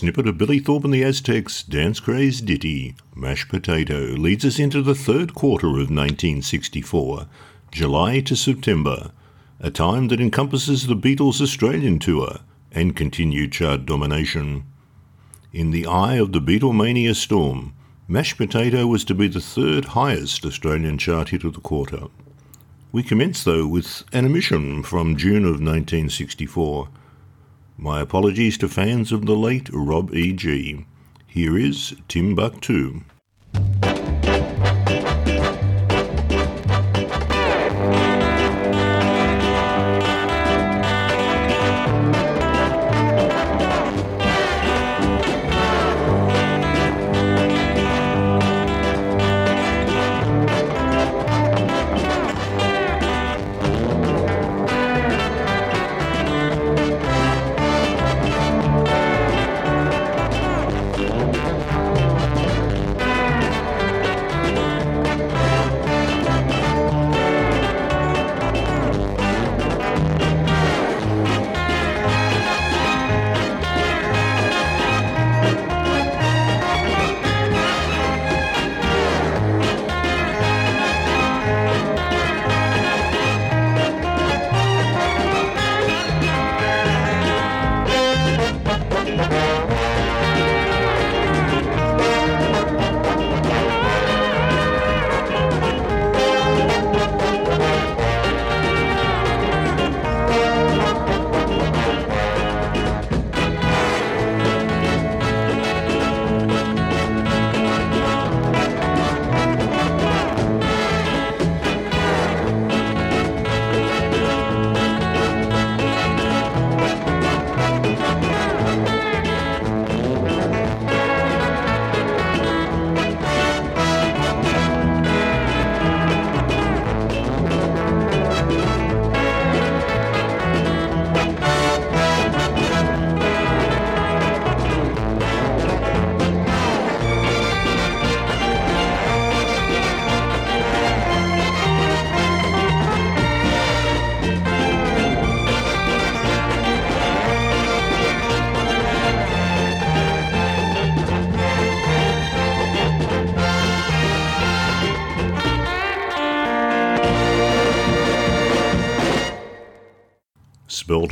Snippet of Billy Thorpe and the Aztecs' dance crazed ditty, Mashed Potato, leads us into the third quarter of 1964, July to September, a time that encompasses the Beatles' Australian tour and continued chart domination. In the eye of the Beatlemania storm, Mashed Potato was to be the third highest Australian chart hit of the quarter. We commence, though, with an omission from June of 1964. My apologies to fans of the late Rob E.G. Here is Timbuktu.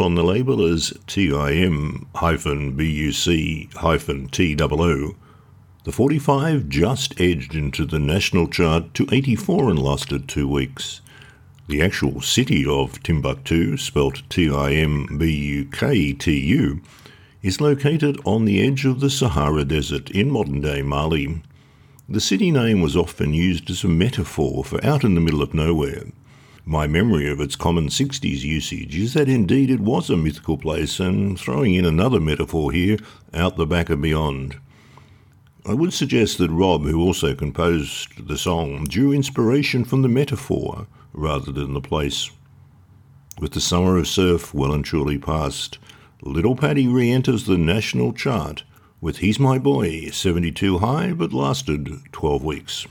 On the label as TIM BUC TOO, the 45 just edged into the national chart to 84 and lasted two weeks. The actual city of Timbuktu, spelt T I M B U K T U, is located on the edge of the Sahara Desert in modern day Mali. The city name was often used as a metaphor for out in the middle of nowhere. My memory of its common 60s usage is that indeed it was a mythical place, and throwing in another metaphor here, out the back and beyond. I would suggest that Rob, who also composed the song, drew inspiration from the metaphor rather than the place. With the summer of surf well and truly past, Little Pattie re enters the national chart with He's My Boy, 72 high but lasted 12 weeks.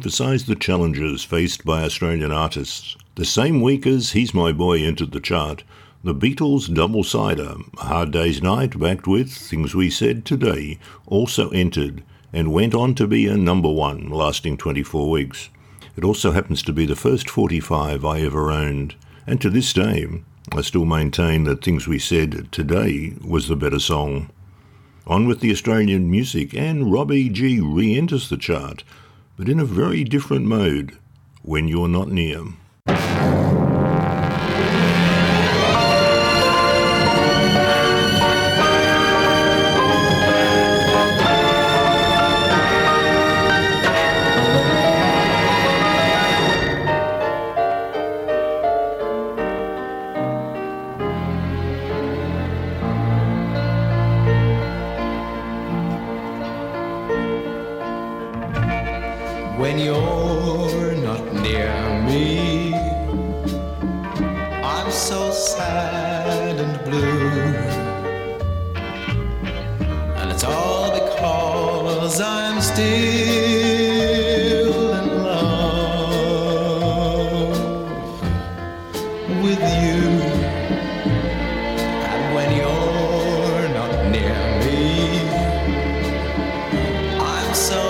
Again emphasise the challenges faced by Australian artists, the same week as He's My Boy entered the chart, the Beatles' double sider, A Hard Day's Night, backed with Things We Said Today, also entered and went on to be a number one, lasting 24 weeks. It also happens to be the first 45 I ever owned, and to this day, I still maintain that Things We Said Today was the better song. On with the Australian music, and Robbie G re enters the chart, but in a very different mode when you're not near. So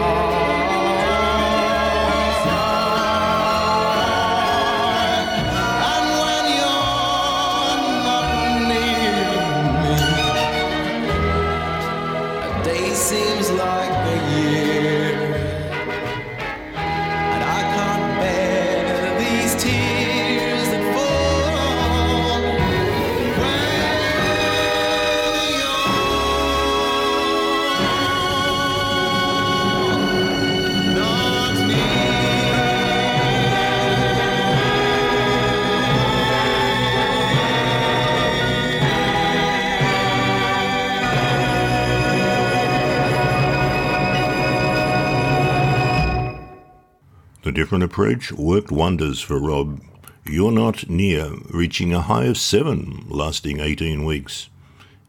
A different approach worked wonders for Rob. You're Not Near reaching a high of 7, lasting 18 weeks.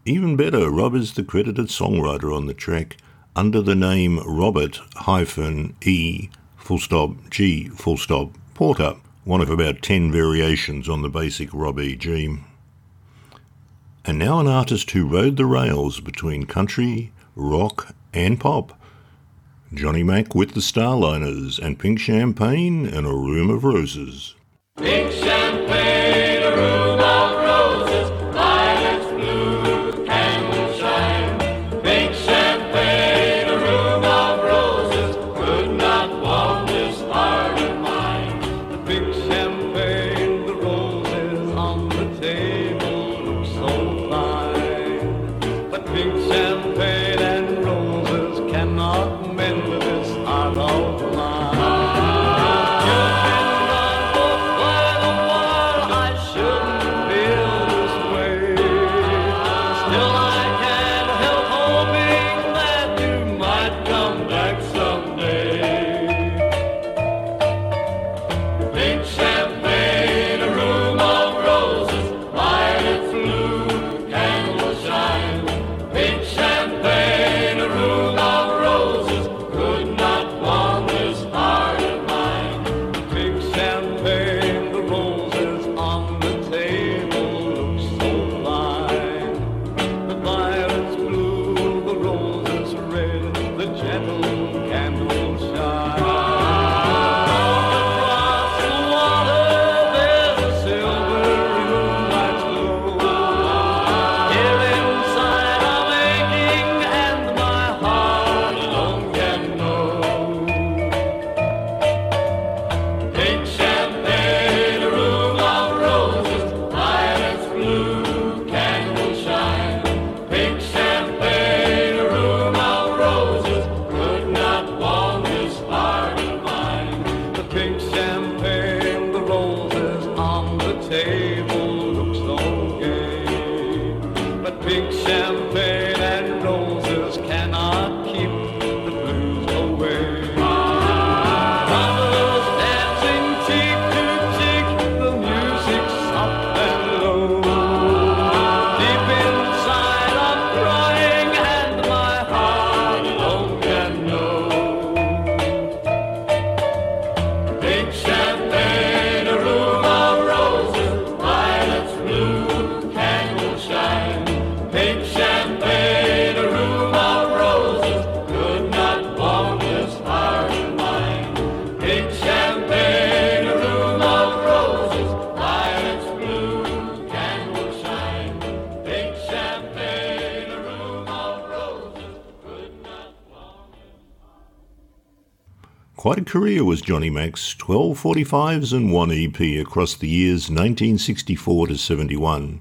Even better, Rob is the credited songwriter on the track under the name Robert hyphen E full stop G full stop Porter, one of about 10 variations on the basic Rob EG. And now an artist who rode the rails between country, rock, and pop Johnny Mack with the Starliners and Pink Champagne and a Room of Roses. Pink Champagne, a Room of Quite a career was Johnny Mack's 12 45s and 1 EP across the years 1964 to 71,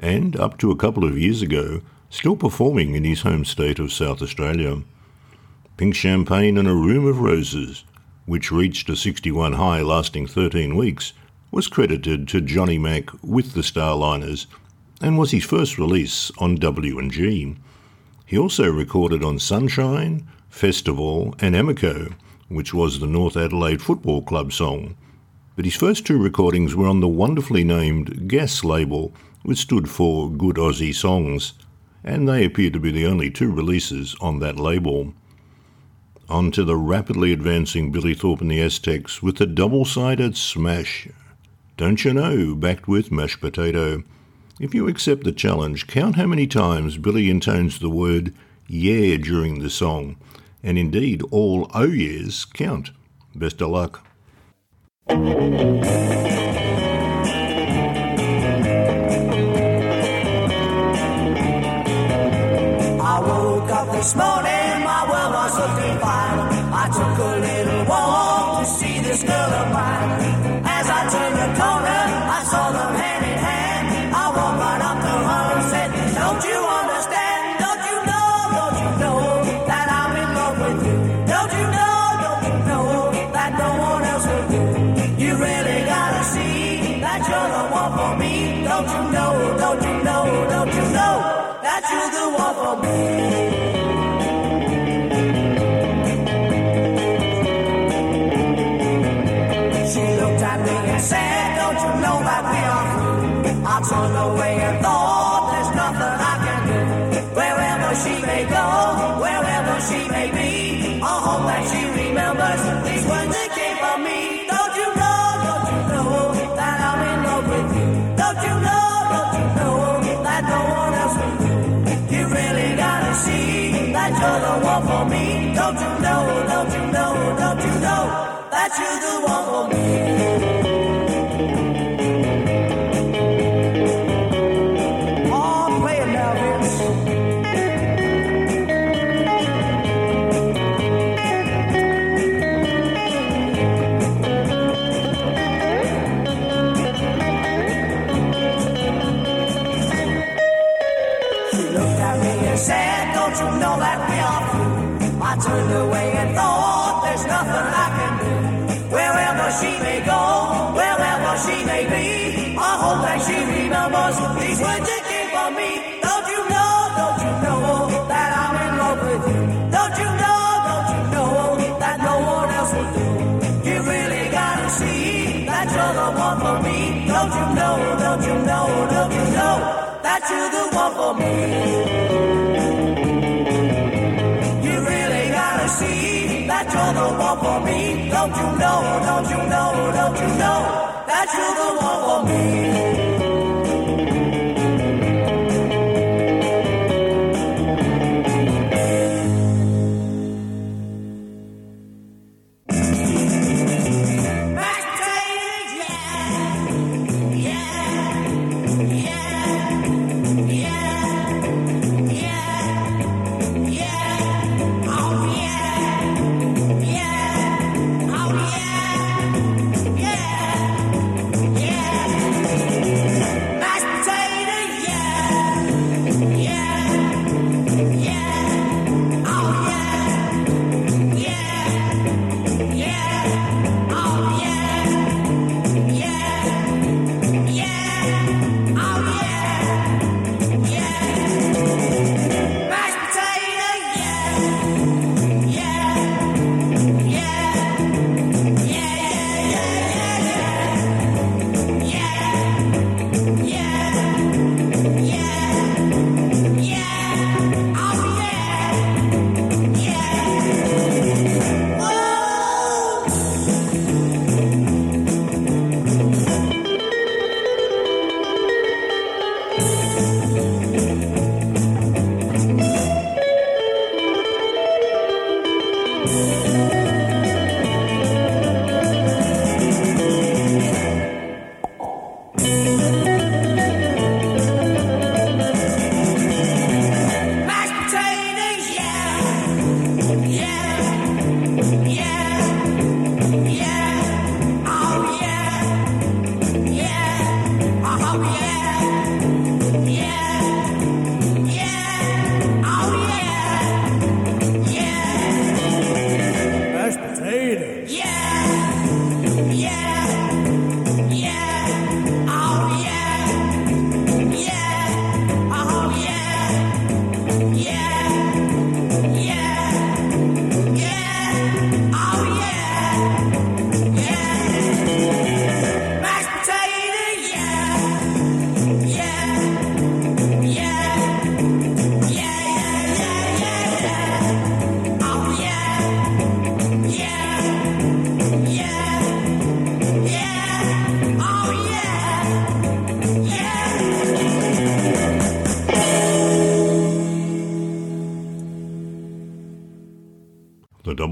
and up to a couple of years ago, still performing in his home state of South Australia. Pink Champagne and a Room of Roses, which reached a 61 high lasting 13 weeks, was credited to Johnny Mack with the Starliners and was his first release on W&G. He also recorded on Sunshine, Festival and Amico which was the North Adelaide Football Club song. But his first two recordings were on the wonderfully named Gas label, which stood for Good Aussie Songs, and they appear to be the only two releases on that label. On to the rapidly advancing Billy Thorpe and the Aztecs with the double sided smash. Don't you know, backed with mashed potato. If you accept the challenge, count how many times Billy intones the word yeah during the song and indeed all O years count. Best of luck. I woke up this morning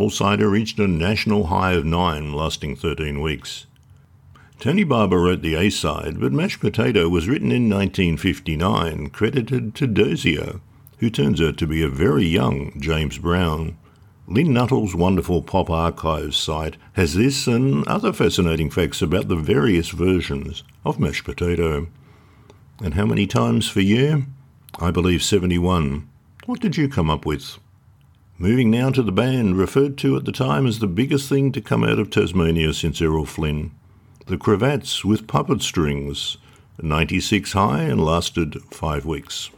Double sider reached a national high of nine, lasting 13 weeks. Tony Barber wrote the A side, but Mashed Potato was written in 1959, credited to Dozier, who turns out to be a very young James Brown. Lyn Nuttall's wonderful Pop Archives site has this and other fascinating facts about the various versions of Mashed Potato. And how many times for year? I believe 71. What did you come up with? Moving now to the band, referred to at the time as the biggest thing to come out of Tasmania since Errol Flynn. The Cravats with Puppet Strings, 96 high and lasted five weeks.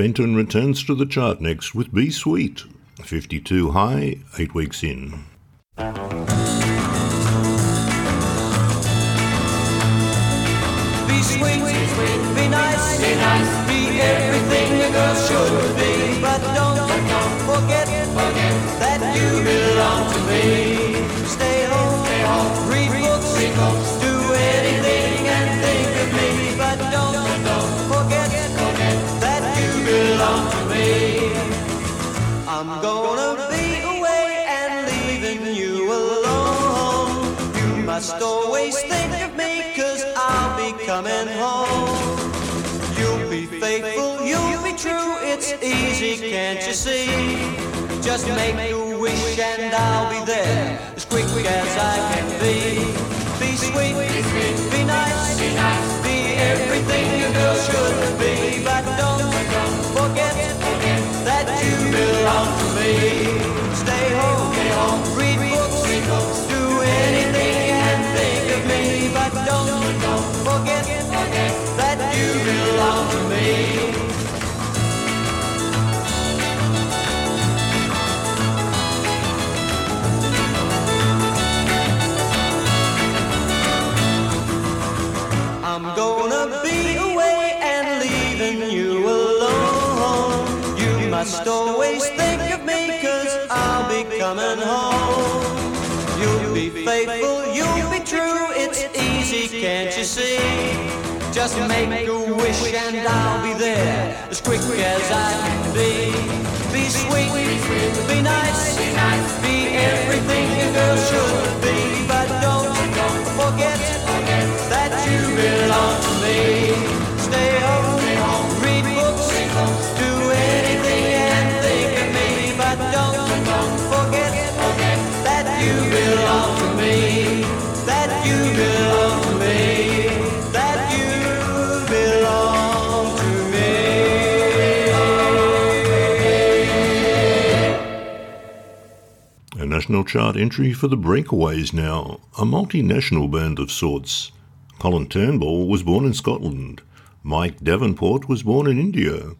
Benton returns to the chart next with Be Sweet, 52 high, 8 weeks in. Be sweet, be nice, be nice, be everything a girl should be. But don't, forget, that you belong to me. Stay home, read books, do anything I'm gonna be away and leaving you alone. You must always think of me, cause I'll be coming home. You'll be faithful, you'll be true, it's easy, can't you see? Just make a wish and I'll be there, as quick as I can be. Be sweet, be nice, be everything a girl should be, but don't forget that you belong to me. Stay home, read books, do anything and think of me, but don't forget that you belong to me. Just make a wish and I'll be there as quick as I can be. Be sweet, be nice, be everything a girl should be, but don't forget that you belong to me. National chart entry for the Breakaways now, a multinational band of sorts. Colin Turnbull was born in Scotland. Mike Davenport was born in India.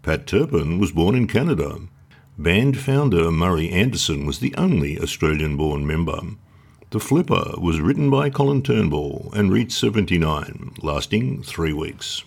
Pat Turpin was born in Canada. Band founder Murray Anderson was the only Australian born member. The Flipper was written by Colin Turnbull and reached 79, lasting three weeks.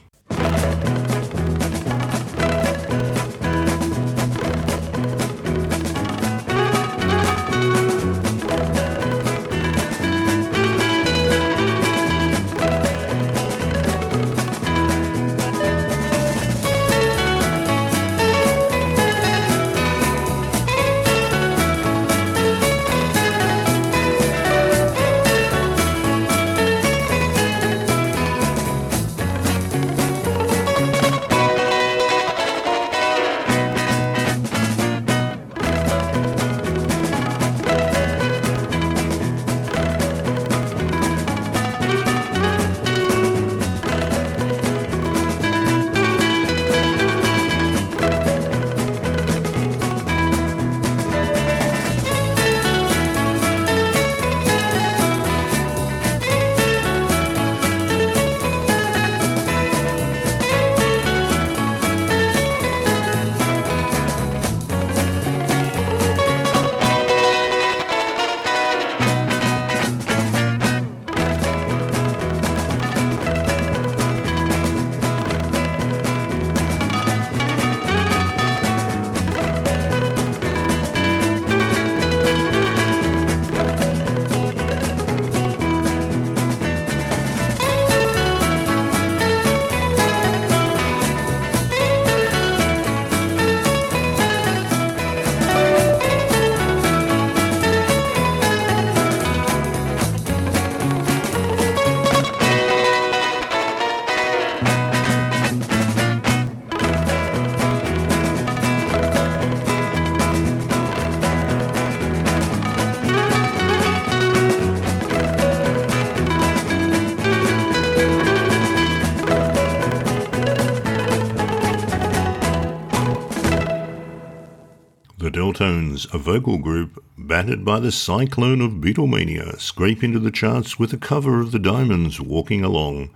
vocal group, battered by the cyclone of Beatlemania, scrape into the charts with a cover of The Diamonds Walking Along.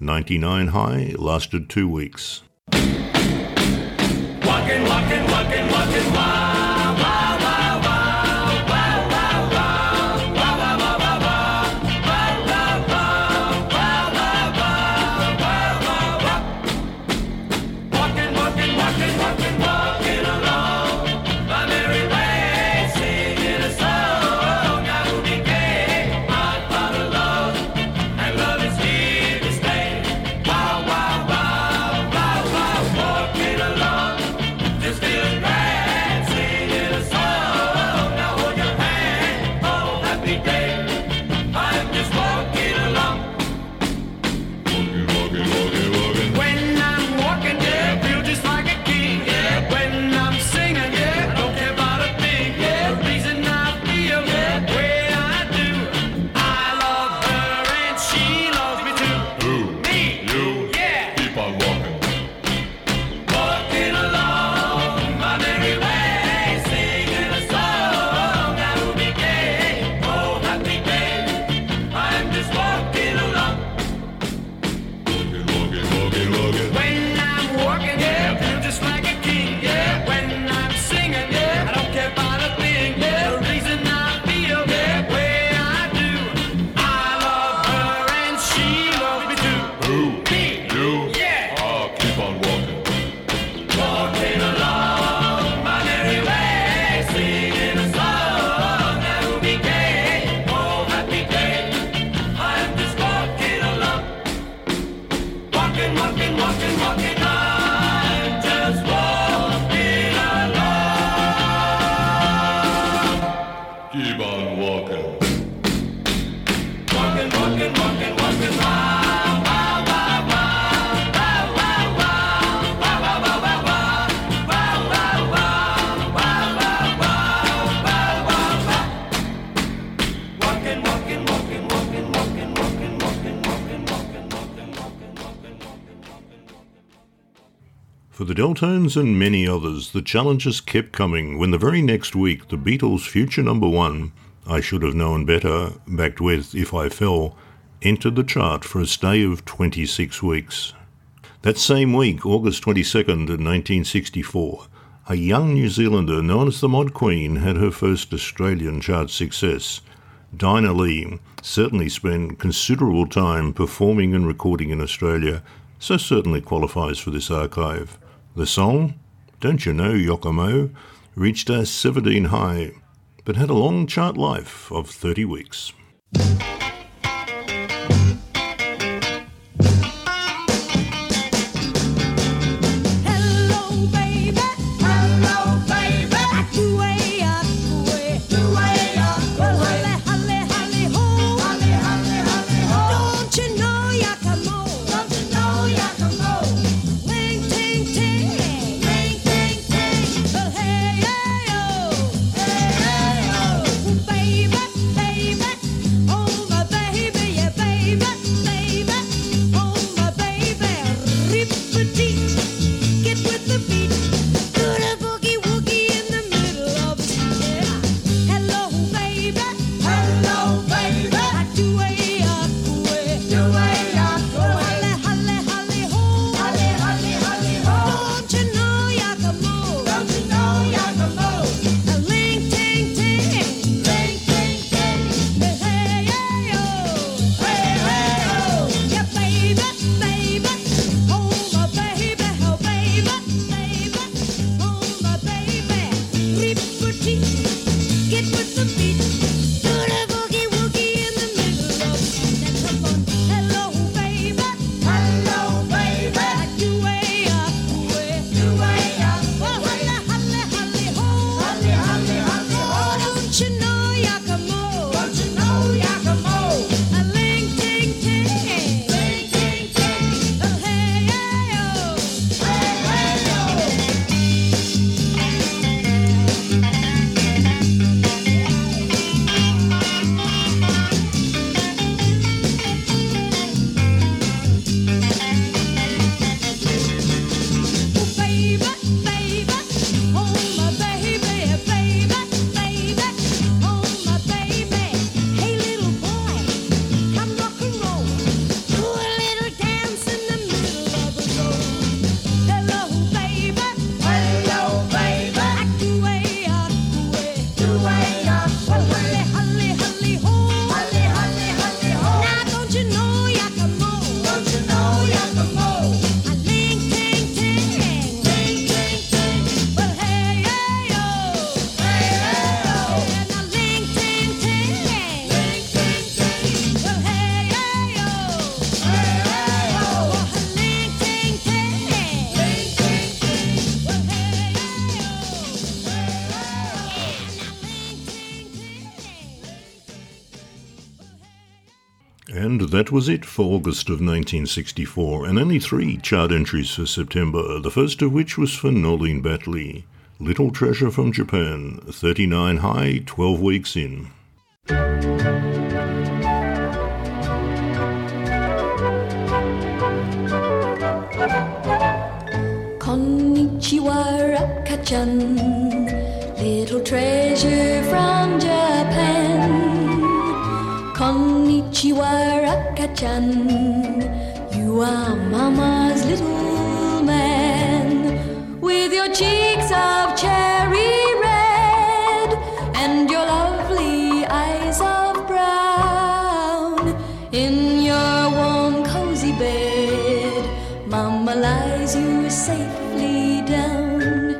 99 High lasted two weeks. Walking, walking, walking, Delltones and many others, the challenges kept coming when the very next week the Beatles' future number one, I Should Have Known Better, backed with If I Fell, entered the chart for a stay of 26 weeks. That same week, August 22nd, 1964, a young New Zealander known as the Mod Queen had her first Australian chart success. Dinah Lee certainly spent considerable time performing and recording in Australia, so certainly qualifies for this archive. The song, Don't You Know Yokomo, reached a 17 high, but had a long chart life of 30 weeks. That was it for August of 1964, and only three chart entries for September, the first of which was for Noeleen Batley. Little Treasure from Japan, 39 high, 12 weeks in. Konnichiwa, Raka-chan, little treasure from Japan. Konnichiwa, Raka-chan, you are Mama's little man. With your cheeks of cherry red and your lovely eyes of brown. In your warm, cozy bed, Mama lies you safely down.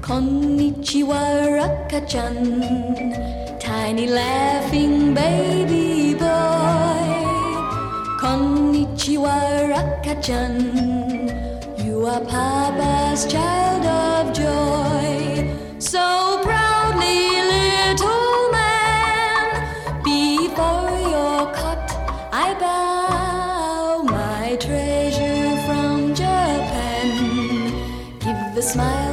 Konnichiwa, Raka-chan, tiny laughing baby Konnichiwa, Raka-chan, you are Papa's child of joy. So proudly, little man, before your cot I bow, my treasure from Japan. Give a smile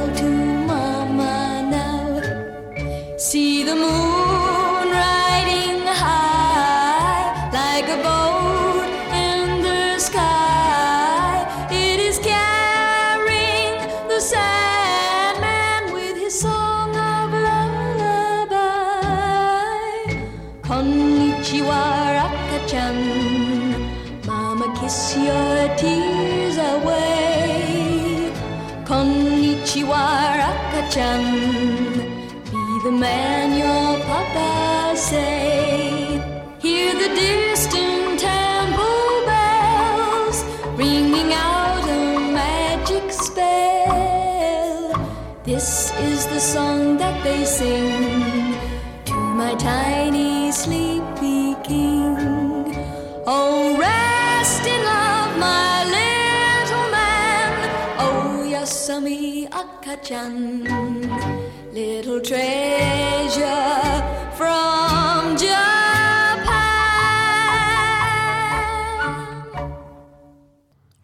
Be the man your papa say. Hear the distant temple bells ringing out a magic spell. This is the song that they sing to my tiny Little treasure from Japan.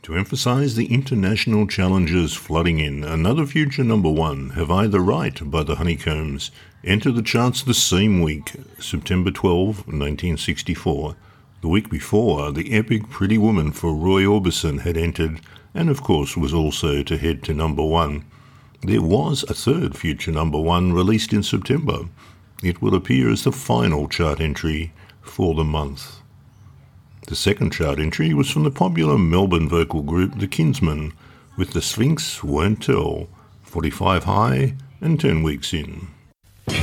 To emphasize the international challenges flooding in, another future number one, Have I the Right by the Honeycombs, entered the charts the same week, September 12, 1964. The week before, the epic Pretty Woman for Roy Orbison had entered, and of course was also to head to number one. There was a third future number one released in September. It will appear as the final chart entry for the month. The second chart entry was from the popular Melbourne vocal group The Kinsmen, with The Sphinx Won't Tell, 45 high and 10 weeks in. Won't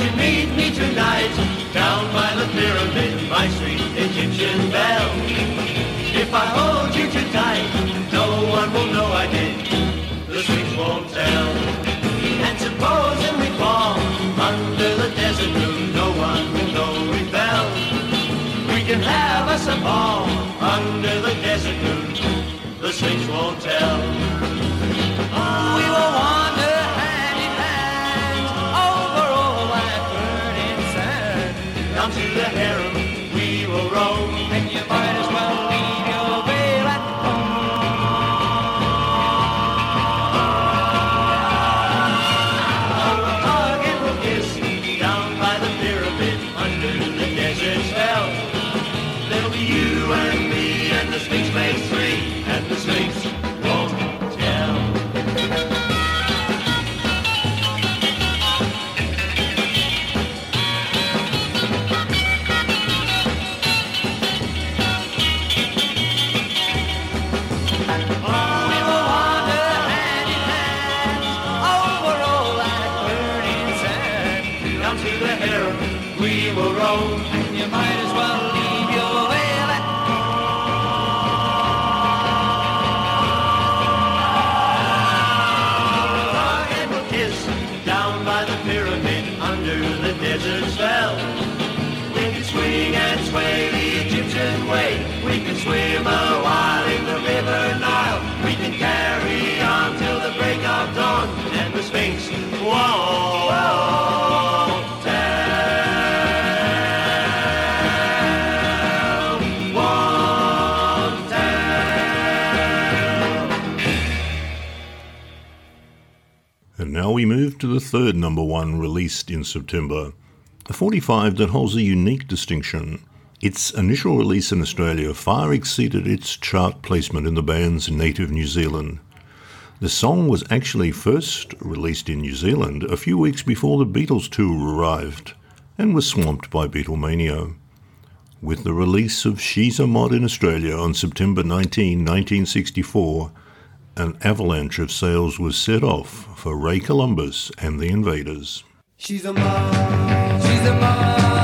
you meet me tonight down by the pyramid, my sweet? If I hold you too tight, no one will know I did. The Sphinx won't tell. And supposing we fall under the desert moon, no one will know we fell. We can have us a ball under the desert moon. The Sphinx won't tell. One released in September, a 45 that holds a unique distinction. Its initial release in Australia far exceeded its chart placement in the band's native New Zealand. The song was actually first released in New Zealand a few weeks before the Beatles tour arrived and was swamped by Beatlemania. With the release of She's a Mod in Australia on September 19, 1964, an avalanche of sales was set off for Ray Columbus and the Invaders. She's a Mod. She's a Mod.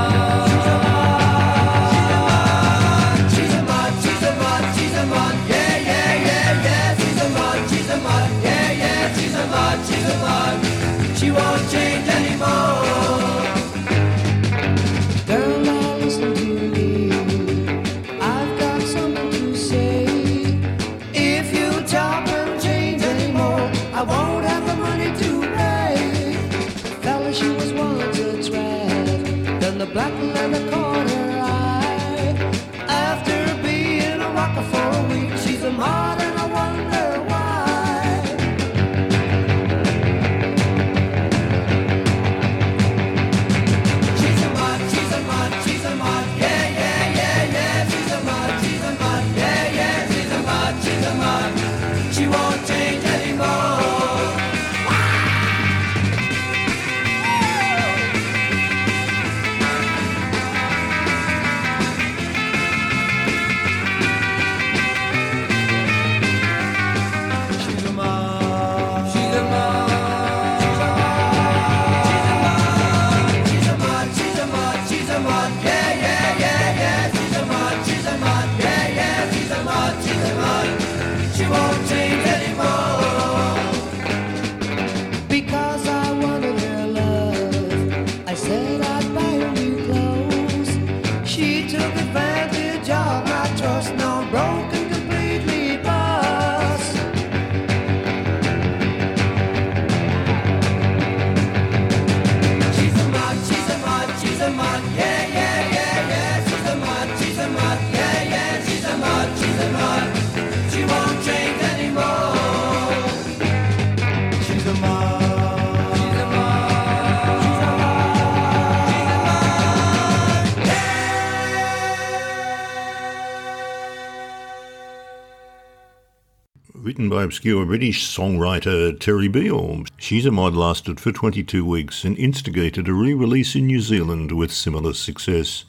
Written by obscure British songwriter Terry Beale, She's a Mod lasted for 22 weeks and instigated a re release in New Zealand with similar success.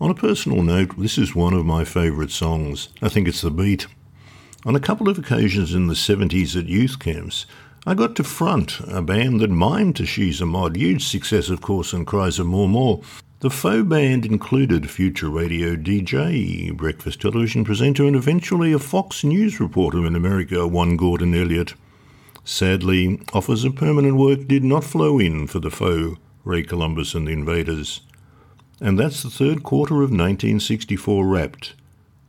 On a personal note, this is one of my favourite songs. I think it's the beat. On a couple of occasions in the 70s at youth camps, I got to front a band that mimed to She's a Mod, huge success, of course, and cries of more, more. The faux band included future radio DJ, breakfast television presenter, and eventually a Fox News reporter in America, one Gordon Elliott. Sadly, offers of permanent work did not flow in for the faux Ray Columbus and the Invaders. And that's the third quarter of 1964 wrapped.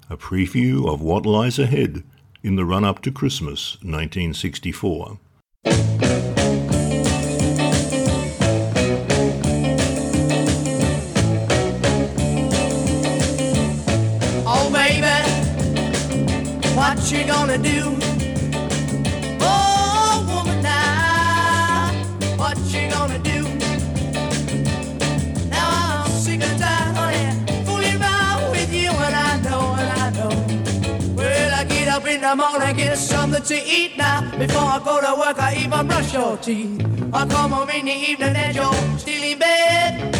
A preview of what lies ahead in the run up to Christmas 1964. What you gonna do? Oh, woman, now, what you gonna do? Now I'm sick and tired, honey, fooling around with you, and I know, and I know. Well, I get up in the morning, get something to eat now. Before I go to work, I even brush your teeth. I come home in the evening and you're still in bed.